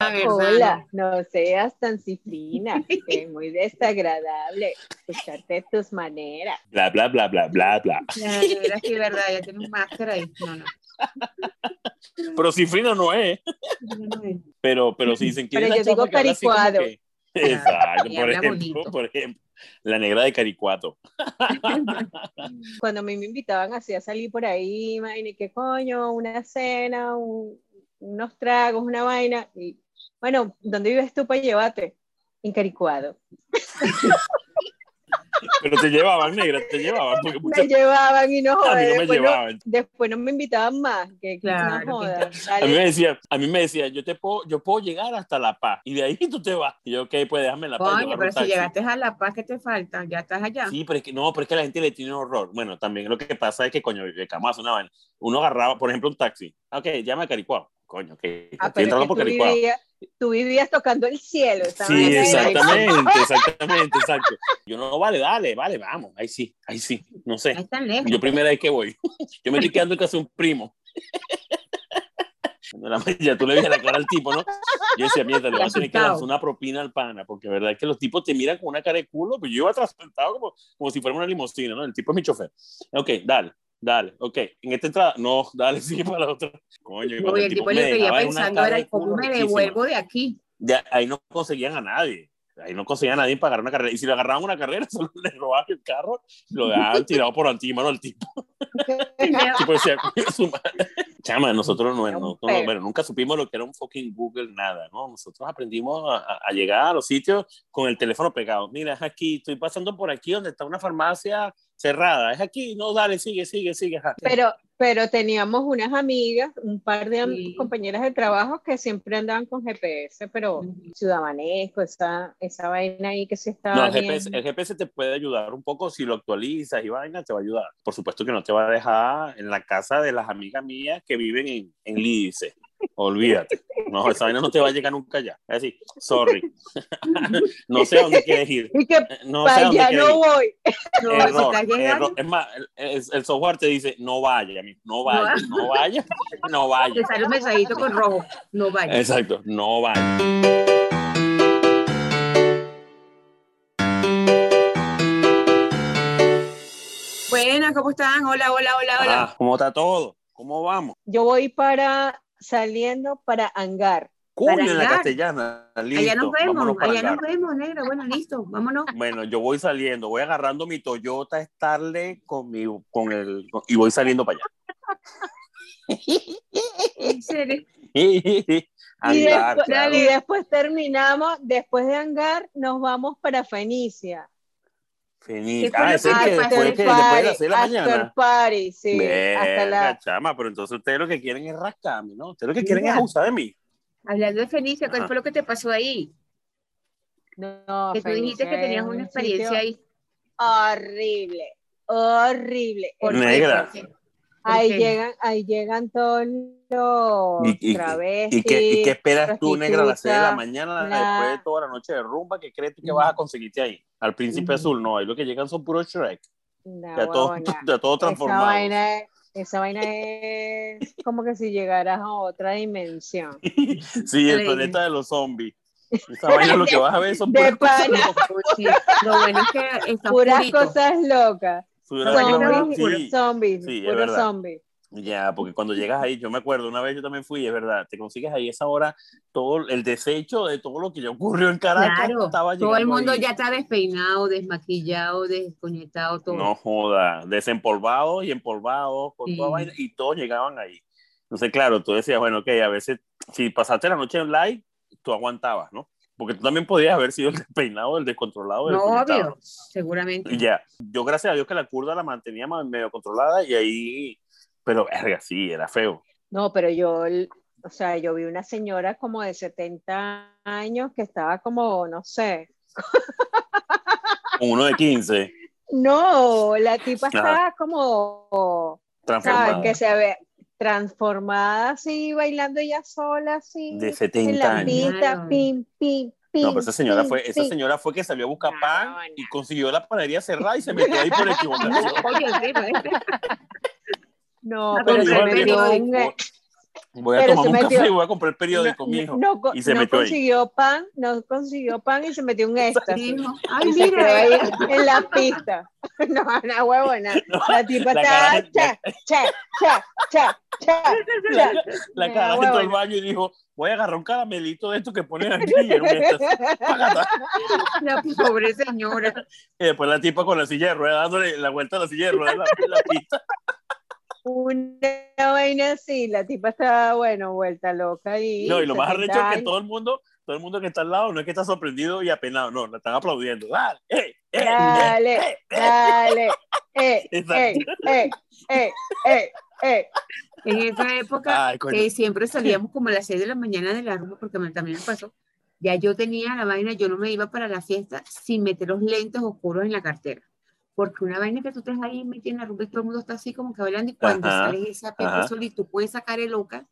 Hola, no seas tan cifrina, es muy desagradable escucharte tus maneras. Bla, bla, bla, bla, bla, bla. Ya, de verdad, sí, verdad, ya tiene un máster ahí. No, no. Pero cifrino no es. Pero, pero si dicen que Pero yo digo caricuado. Exacto, por ejemplo, por ejemplo, la negra de Caricuato. Cuando a mí me invitaban así a salir por ahí, imagínate qué coño, una cena, un- unos tragos, una vaina. Y bueno, ¿dónde vives tú para llevarte? En Caricuado. Pero te llevaban, negra, te llevaban. Porque muchas- Me llevaban y no a mí jodas. no me después, no, llevaban. después no me invitaban más. Que Claro, no jodas. A mí me decía, a mí me decía, yo te puedo, yo puedo llegar hasta La Paz y de ahí tú te vas. Y yo, ok, pues déjame La Paz. agarro pero si taxi". llegaste a La Paz, ¿qué te falta? Ya estás allá. Sí, pero es que no, pero es que la gente le tiene horror. Bueno, también lo que pasa es que, coño, de camazo, una vaina. Uno agarraba, por ejemplo, un taxi. Ok, llama a Caricuao. Coño, ok. Ah, estoy es entrando que por tú, Caricuao. vivías, tú vivías tocando el cielo. Sí, exactamente, exactamente, exacto. Yo no, vale, dale, vale, vamos. Ahí sí, ahí sí. No sé. Yo primera vez que voy. Yo me estoy quedando en casa de un primo. La- Ya tú le ves la cara al tipo, ¿no? Yo decía, mierda, le voy a tener que lanzar una propina al pana, porque verdad es que los tipos te miran con una cara de culo, pero yo iba atrás sentado como, como si fuera una limusina, ¿no? El tipo es mi chofer. Ok, dale, dale, ok. En esta entrada, no, dale, sigue para la otra. Coño, y No, y el tipo en una pensando era, ¿cómo me devuelvo de aquí? De ahí no conseguían a nadie. Ahí no conseguían a nadie para agarrar una carrera. Y si le agarraban una carrera, solo le robaban el carro y lo dejaban tirado por encima al tipo. El tipo decía, "Coño, su madre". Chama, nosotros no, no- no- bueno, nunca supimos lo que era un fucking Google, nada, ¿no? Nosotros aprendimos a, a- a llegar a los sitios con el teléfono pegado. Mira, es aquí, estoy pasando por aquí donde está una farmacia cerrada. Es aquí, no, dale, sigue, sigue, sigue. Pero, pero teníamos unas amigas, un par de Sí. compañeras de trabajo que siempre andaban con GPS, pero ciudadanesco, esa, esa vaina ahí que se estaba No, el. GPS, el GPS te puede ayudar un poco si lo actualizas y vaina, te va a ayudar. Por supuesto que no te va a dejar en la casa de las amigas mías que viven en, en Lídice. Olvídate. No, esa vaina no te va a llegar nunca ya. Es decir, sorry. no sé a dónde quieres ir. No sé a dónde quieres no ir. voy. No, si Error, error. Es más, el, el- el software te dice, no vaya, no vaya, no vaya, no vaya. te sale un mensadito con rojo. No vayas. Exacto, no vaya. Buenas, ¿cómo están? Hola, hola, hola, hola. Ah, ¿Cómo está todo? ¿Cómo vamos? Yo voy para saliendo para hangar. Coño, en la castellana. Listo. allá nos vemos, allá nos vemos, negro. Bueno, listo, vámonos. Bueno, yo voy saliendo, voy agarrando mi Toyota Starlet con mi, con el, y voy saliendo para En serio. allá. Y después, claro. y después terminamos, después de hangar, nos vamos para Fenicia. Feliz. ¿Qué fue Ah, ese que que después de las 6 de la after mañana. party, sí. hasta la, chama, pero entonces ustedes lo que quieren es rascarme, ¿no? Ustedes lo que quieren Mira. es abusar de mí. Hablando de Fenicia, ¿cuál fue lo que te pasó ahí? no, Que tú dijiste Fenicia que tenías una un experiencia ahí. horrible, horrible. Negra. ¿Por qué? ¿Por Ahí llegan, ahí llegan todos los ¿Y, y, travestis. y qué, y qué esperas tú, negra, a las 6 de la mañana, la- después de toda la noche de rumba? ¿Qué crees tú que vas a conseguirte ahí? Al príncipe azul, no, ahí lo que llegan son puros Shrek. No, Ya todo, ya todo Esa transformado. vaina, esa vaina es como que si llegaras a otra dimensión. Sí, el planeta de los zombies. Esa vaina lo que vas a ver son puras cosas pana. locas. Sí, Lo bueno es que Puras cosas locas. Puras Zombies. Sí, zombies, sí, es puro verdad. Ya, porque cuando llegas ahí, yo me acuerdo, una vez yo también fui, es verdad, te consigues ahí esa hora todo el desecho de todo lo que ya ocurrió en Caracas. Claro, estaba todo el mundo ahí. ya está despeinado, desmaquillado, desconectado, todo. No joda, desempolvados y empolvados, con Sí. toda vaina, y todos llegaban ahí. Entonces, claro, tú decías, bueno, ok, a veces, si pasaste la noche en live, tú aguantabas, ¿no? Porque tú también podías haber sido el despeinado, el descontrolado. el No, obvio, seguramente. Ya, yo gracias a Dios que la curda la mantenía medio controlada y ahí, pero verga, sí, era feo. No, pero yo, o sea, yo vi una señora como de 70 años que estaba como, no sé. Uno de 15, No, la tipa Ajá. estaba como, transformada. ¿sabes? Que se ve transformada así, bailando ella sola, así. De en 70 la años. pim, pim, pim. No, pero esa señora pim, fue, esa señora fue que salió a buscar No, pan no. y consiguió la panadería cerrada y se metió ahí por equivocación. ¿No? No, Ah, pero pero se metió un, Voy a Pero tomar un metió- café y voy a comprar el periódico, no, mijo. no y se no metió ahí. consiguió pan, no consiguió pan y se metió un éxtasis. Ay, ahí mira, en la pista. No, no, huevona. No, La tipa la cara- cha, cha, cha, cha, cha, cha. La Me cara entró al baño y dijo, voy a agarrar un caramelito de estos que ponen aquí. Y, era un éxtasis. Págata. la pobre señora. Y después la tipa con la silla de ruedas, dándole la vuelta a la silla de ruedas en la, en la pista. Una vaina así, la tipa estaba, bueno, vuelta loca y. No, y lo más 70 arrecho es que todo el mundo, todo el mundo que está al lado no es que está sorprendido y apenado, no, la están aplaudiendo. Dale, eh, eh, Dale, eh, eh, eh. dale, eh, eh, eh, eh, eh, eh. En esa época Ay, eh, siempre salíamos como a las 6 de la mañana de la rumba, porque me- también me pasó. Ya yo tenía la vaina, yo no me iba para la fiesta sin meter los lentes oscuros en la cartera. Porque una vaina que tú estés ahí metida en la rumba y todo el mundo está así como que bailando y cuando Ajá, sales esa pepa ajá. solita, tú puedes sacar el loca.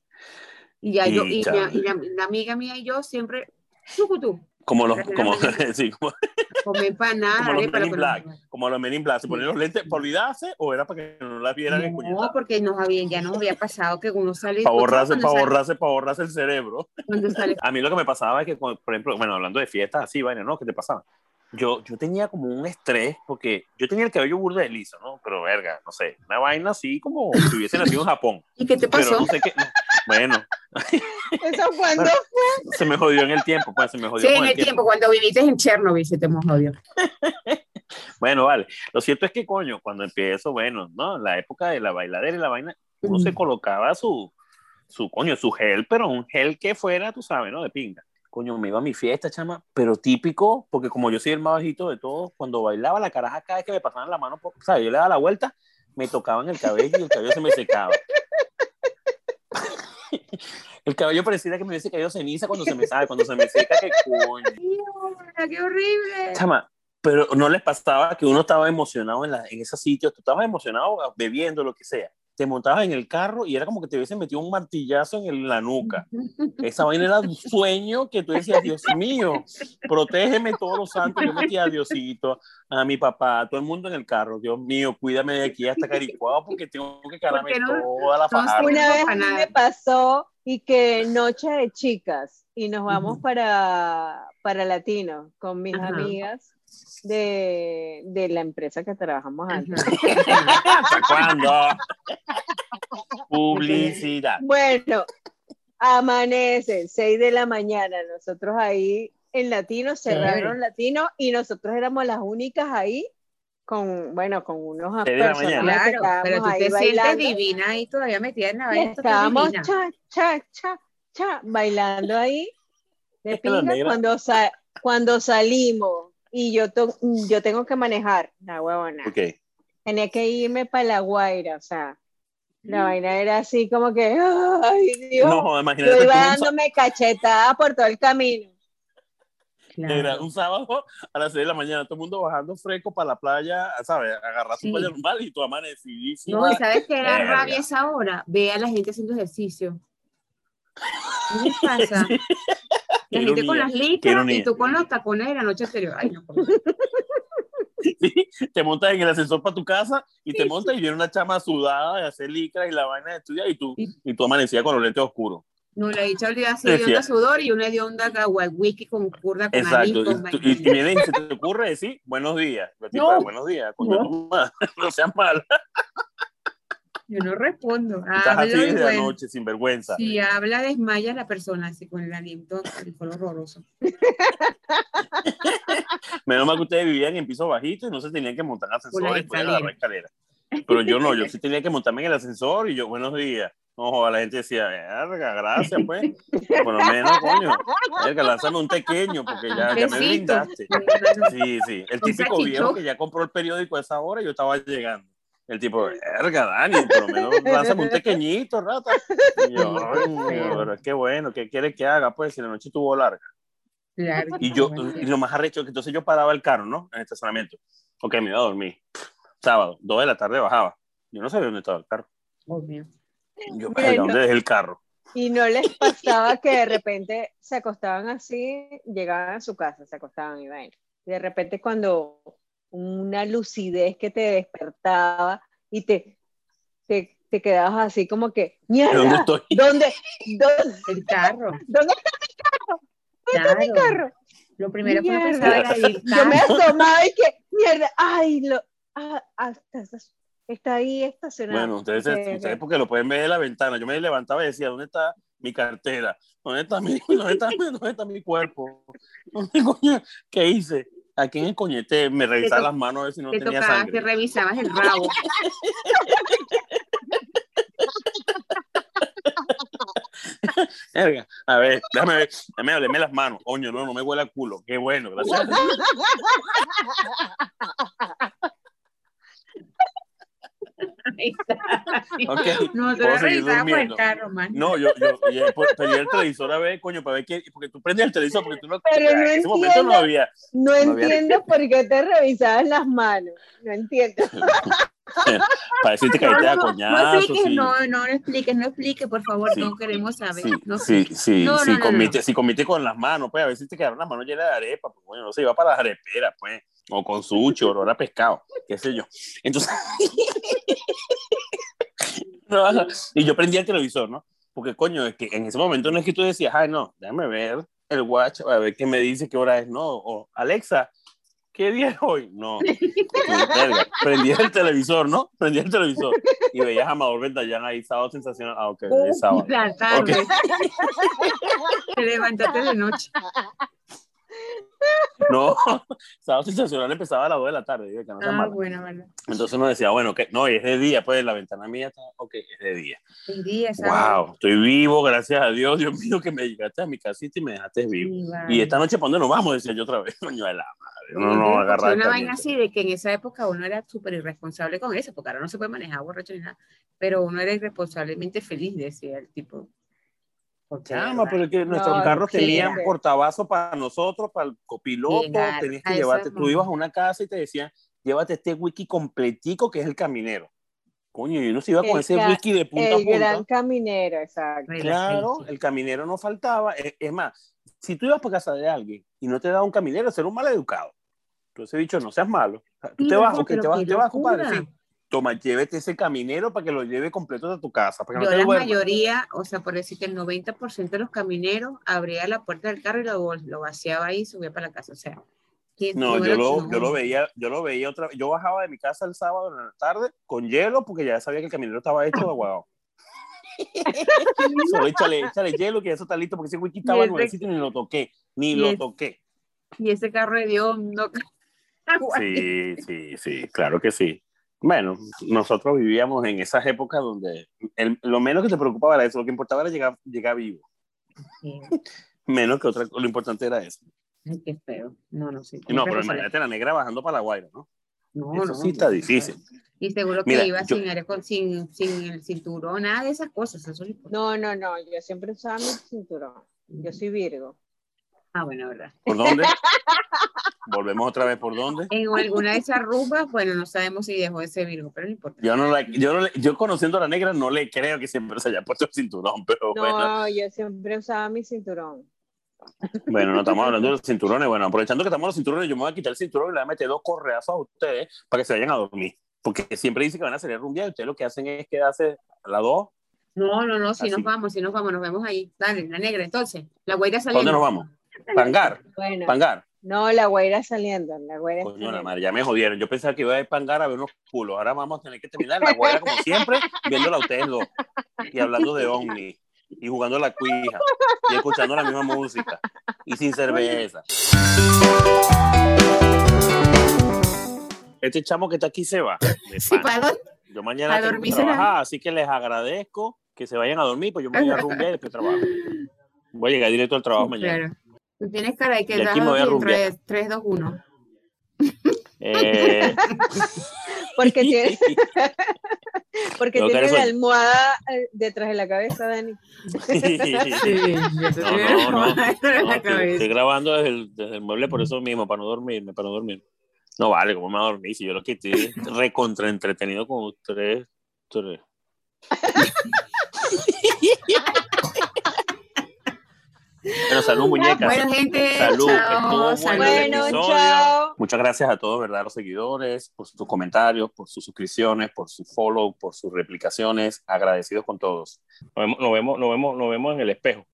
Y ya yo, Sí, y, la, y la- la amiga mía y yo siempre, tú, Como los, como, sí, como, comer empanada, Como los arepa, Men in Black. nos- como los Men in Black, se ponen los lentes para olvidarse o era para que no la vieran en No, porque nos habían, ya nos había pasado que uno sale. Para borrarse, para borrarse, para borrarse el cerebro. A mí lo que me pasaba es que, por ejemplo, bueno, hablando de fiestas así, vaina, ¿no? ¿Qué te pasaba? Yo, yo tenía como un estrés porque yo tenía el cabello burda de liso, ¿no? Pero verga, no sé, una vaina así como si hubiese nacido en Japón. ¿Y qué te Pero pasó? no sé qué. Bueno, ¿Eso cuando Bueno, se me jodió en el tiempo, pues se me jodió Sí, con en el tiempo, cuando viviste en Chernobyl, se te jodió. Bueno, vale. Lo cierto es que, coño, cuando empiezo, bueno, ¿no? La época de la bailadera y la vaina, uno se colocaba su, su, coño, su gel, pero un gel que fuera, tú sabes, ¿no? De pinga. Coño, me iba a mi fiesta, chama, pero típico, porque como yo soy el más bajito de todos, cuando bailaba la caraja, cada vez que me pasaban la mano, por- ¿sabes? Yo le daba la vuelta, me tocaban el cabello y el cabello se me secaba. El cabello pareciera que me hubiese caído ceniza cuando se me sabe, cuando se me seca, que coño. ¡Qué horrible! Chama, pero no les pasaba que uno estaba emocionado en, la, en esos sitios, tú estabas emocionado bebiendo, lo que sea. Te montabas en el carro y era como que te hubiesen metido un martillazo en el- la nuca. Esa vaina era un sueño que tú decías, Dios mío, protégeme todos los santos. Yo metía a Diosito, a mi papá, a todo el mundo en el carro. Dios mío, cuídame de aquí hasta Caricuado porque tengo que cargarme no- toda la no fajarda. Una vez me pasó y que noche de chicas y nos vamos Ujú. para, para Latino con mis Ajá. amigas de, de la empresa que trabajamos antes. ¿Hasta cuándo? Publicidad. Bueno, amanece, 6 de la mañana, nosotros ahí en Latino, cerraron Chévere. Latino y nosotros éramos las únicas ahí con, bueno, con unos que Claro, pero tú ahí te sientes bailando. divina ahí todavía metida en la vaina. estábamos cha, cha, cha, cha, bailando ahí de pinga cuando, sa- cuando salimos y yo, to- yo tengo que manejar, la huevona. Ok. Tenía que irme para La Guaira, o sea, la vaina era así como que, ay Dios, No, imagínate yo iba dándome cachetada por todo el camino. Claro. Era un sábado a las 6 de la mañana, todo el mundo bajando fresco para la playa, ¿sabes? Agarrar su Sí. playa normal y tú amanecidísima. No, y sabes que era Verga. rabia esa hora. Ve a la gente haciendo ejercicio. ¿Qué pasa? Qué La gente con las ironía. y tú con los tacones de la noche anterior. Ay, no, favor. te montas en el ascensor para tu casa y te montas y viene una chama sudada de hacer licra y la vaina de estudiar y tú, Y- tú amanecías con los lentes oscuros. No, la dicha olvidada así de onda sudor y una de onda agua whisky con curda con Exacto. Y, tú- y viene y se te ocurre decir buenos días. La tipa, No. buenos días, No. no seas mal. Yo no respondo. Estás así desde bueno, anoche, sin vergüenza. Si habla, desmaya la persona, así con el aliento, el color horroroso. Menos mal que ustedes vivían en piso bajito y no se tenían que montar en la ascensor y agarrar escalera. Pero yo no, yo sí tenía que montarme en el ascensor y yo, buenos días. No, la gente decía, verga, gracias, pues. Por lo menos, coño. Verga, lánzame un pequeño porque ya, ya me brindaste. Sí, sí. El típico viejo que ya compró el periódico a esa hora y yo estaba llegando. El tipo, verga, Dani, por lo menos lánzame un pequeñito, rata. Y yo, Sí, "Ay, pero qué bueno, ¿qué quieres que haga? Pues si la noche estuvo larga. Claro. Y yo, y lo más arrecho es que entonces yo paraba el carro, ¿no? En el estacionamiento. Ok, me iba a dormir. Sábado, dos de la tarde bajaba. Yo no sabía dónde estaba el carro. obvio. Yo, Bueno. verga, ¿dónde dejé el carro? Y no les pasaba que de repente se acostaban así, llegaban a su casa, se acostaban y vaina. Y de repente cuando una lucidez que te despertaba y te, te te quedabas así como que, mierda, ¿Dónde estoy? ¿dónde, dónde, El carro. dónde está mi Claro. carro? Lo primero que Mierda. pensaba era ir Yo me asomaba y que, mierda, ay, lo, ah, hasta está ahí estacionado. Bueno, ustedes, ustedes porque lo pueden ver de la ventana. Yo me levantaba y decía, ¿dónde está mi cartera? ¿Dónde está mi, dónde está, mi- dónde está mi cuerpo? ¿Dónde coño? ¿Qué hice? ¿A quién encoñeté? Me revisaba las manos a ver si no Te tenía tocaba sangre. que revisabas el rabo. A ver, déjame ver, déjame olerme las manos. Coño, no, no me huele a culo. Qué bueno, gracias. Ahí está. Ok, No, tú puedo lo seguir revisabas por el carro, man. No, yo, yo, yo pues, pedí el televisor a ver, coño, para ver qué, porque tú prendes el televisor, porque tú no, Pero no en ese momento no entiendo. había, No había- entiendo por qué te revisabas las manos. No entiendo. para decirte que ahí te da no, no coñazo, expliques, sí. no, no, no expliques, no expliques, por favor, Sí. no queremos saber. Sí, no sí, sí, No, sí, no, no, comite, no. sí, comite con las manos, pues a veces te quedaron las manos llenas de arepa, pues bueno, no se iba para las areperas, pues, o con sushi, olor a pescado, qué sé yo. Entonces, y yo prendía el televisor, ¿no? Porque coño, es que en ese momento no es que tú decías, ay, no, déjame ver el watch, a ver qué me dice, qué hora es, no, o Alexa, ¿qué día es hoy? No, verga, prendías el televisor, ¿no? Prendías el televisor y veías a Amador Ventallán ahí, sábado sensacional, ah, ok, es sábado. La tarde. Te levantaste de noche. No, sábado sensacional empezaba a las 2 de la tarde, digo, que no Ah, bueno, bueno. Entonces uno decía, bueno, que no, y es de día, pues la ventana mía está, ok, es de día. El día, ¿sabes? Wow, estoy vivo, gracias a Dios, Dios mío, que me llegaste a mi casita y me dejaste vivo. Sí, vale. Y esta noche, ¿para dónde nos vamos? Decía yo otra vez, coño de la madre. No, Yo no, el una vaina así de que en esa época uno era súper irresponsable con eso, porque ahora no se puede manejar borracho ni nada, pero uno era irresponsablemente feliz, decía el tipo. Chama, pero es que nuestros No, carros tenían sí. portabazo para nosotros, para el copiloto, tenías a que llevarte, tú ibas a una casa y te decían, llévate este whisky completico que es el caminero. Coño, y uno se iba con El ese whisky de punta a El punta. gran caminero, exacto. Claro, el caminero no faltaba. Es, es más, si tú ibas por casa de alguien y no te daba un caminero, ser un mal educado. Entonces, dicho, no seas malo. Tú te vas, ¿verdad? ok, te qué te vas, compadre. Sí. Toma, llévete ese caminero para que lo lleve completo de tu casa. Para que Yo no te la mayoría, o sea, por decir que el 90% de los camineros abría la puerta del carro y lo, lo vaciaba ahí y subía para la casa. O sea, ¿quién- No, yo lo, no. yo lo veía, yo lo veía otra vez. Yo bajaba de mi casa el sábado en la tarde con hielo porque ya sabía que el caminero estaba hecho de aguado. Solo échale, échale hielo que eso está listo porque ese wiki estaba ese- nuevecito y ni lo toqué, ni lo ese- toqué. Y ese carro de Dios no. Sí, sí, sí, claro que sí. Bueno, nosotros vivíamos en esas épocas donde el- lo menos que te preocupaba era eso, lo que importaba era llegar, llegar vivo. Sí. Menos que otra, lo importante era eso. Ay, qué feo. No, no sé. No, pero imagínate la negra bajando para la Guaira, ¿no? No, Eso no, sí está no, difícil. Y seguro que Mira, iba yo- sin, sin, sin el cinturón, nada de esas cosas. Eso no importa. No, no, no, yo siempre usaba mi cinturón. Yo soy Virgo. Ah, bueno, verdad. ¿Por dónde? Volvemos otra vez por dónde. En alguna de esas rumbas, bueno, no sabemos si dejó ese Virgo, pero no importa. Yo no la, yo, no le- yo conociendo a la negra no le creo que siempre se haya puesto el cinturón, pero bueno, No, yo siempre usaba mi cinturón. bueno, no estamos hablando de los cinturones. Bueno, aprovechando que estamos los cinturones, yo me voy a quitar el cinturón y le voy a meter dos correazos a ustedes para que se vayan a dormir. Porque siempre dicen que van a salir rumbear y ustedes lo que hacen es quedarse a las dos. No, no, no, si Así. nos vamos, si nos vamos, nos vemos ahí. Dale, la negra, entonces. La guaira ¿Para saliendo. dónde nos vamos? Pangar, Bueno, pangar. No, la guaira saliendo, la guaira Coño, la madre, ya me jodieron. Yo pensaba que iba a ir a ver unos culos. Ahora vamos a tener que terminar la guaira como siempre, viéndola a ustedes dos. Y hablando de ovni. Y jugando a la cuija. Y escuchando la misma música. Y sin cerveza. Este chamo que está aquí se va. Sí. Yo mañana a tengo que trabajar, así que les agradezco que se vayan a dormir, pues yo me voy a rumbear y después trabajo. Voy a llegar directo al trabajo mañana. Claro. Tú tienes cara de que a así en rumbear. 3, 3, 2, 1. Eh, Porque tiene, porque Tengo tiene la almohada eh, detrás de la cabeza, Dani. No, no, no. No, estoy, estoy grabando desde el, desde el mueble por eso mismo, para no dormirme, para no dormir. No vale, ¿cómo me voy a dormir? Si yo lo que estoy recontra entretenido con ustedes. tres. Bueno, salud, muñecas. Bueno, gente, Salud, chao, salud. Bueno, chao. Muchas gracias a todos, ¿verdad? Los seguidores, por sus comentarios, por sus suscripciones, por su follow, por sus replicaciones. Agradecidos con todos. Nos vemos, nos vemos, nos vemos, nos vemos en el espejo.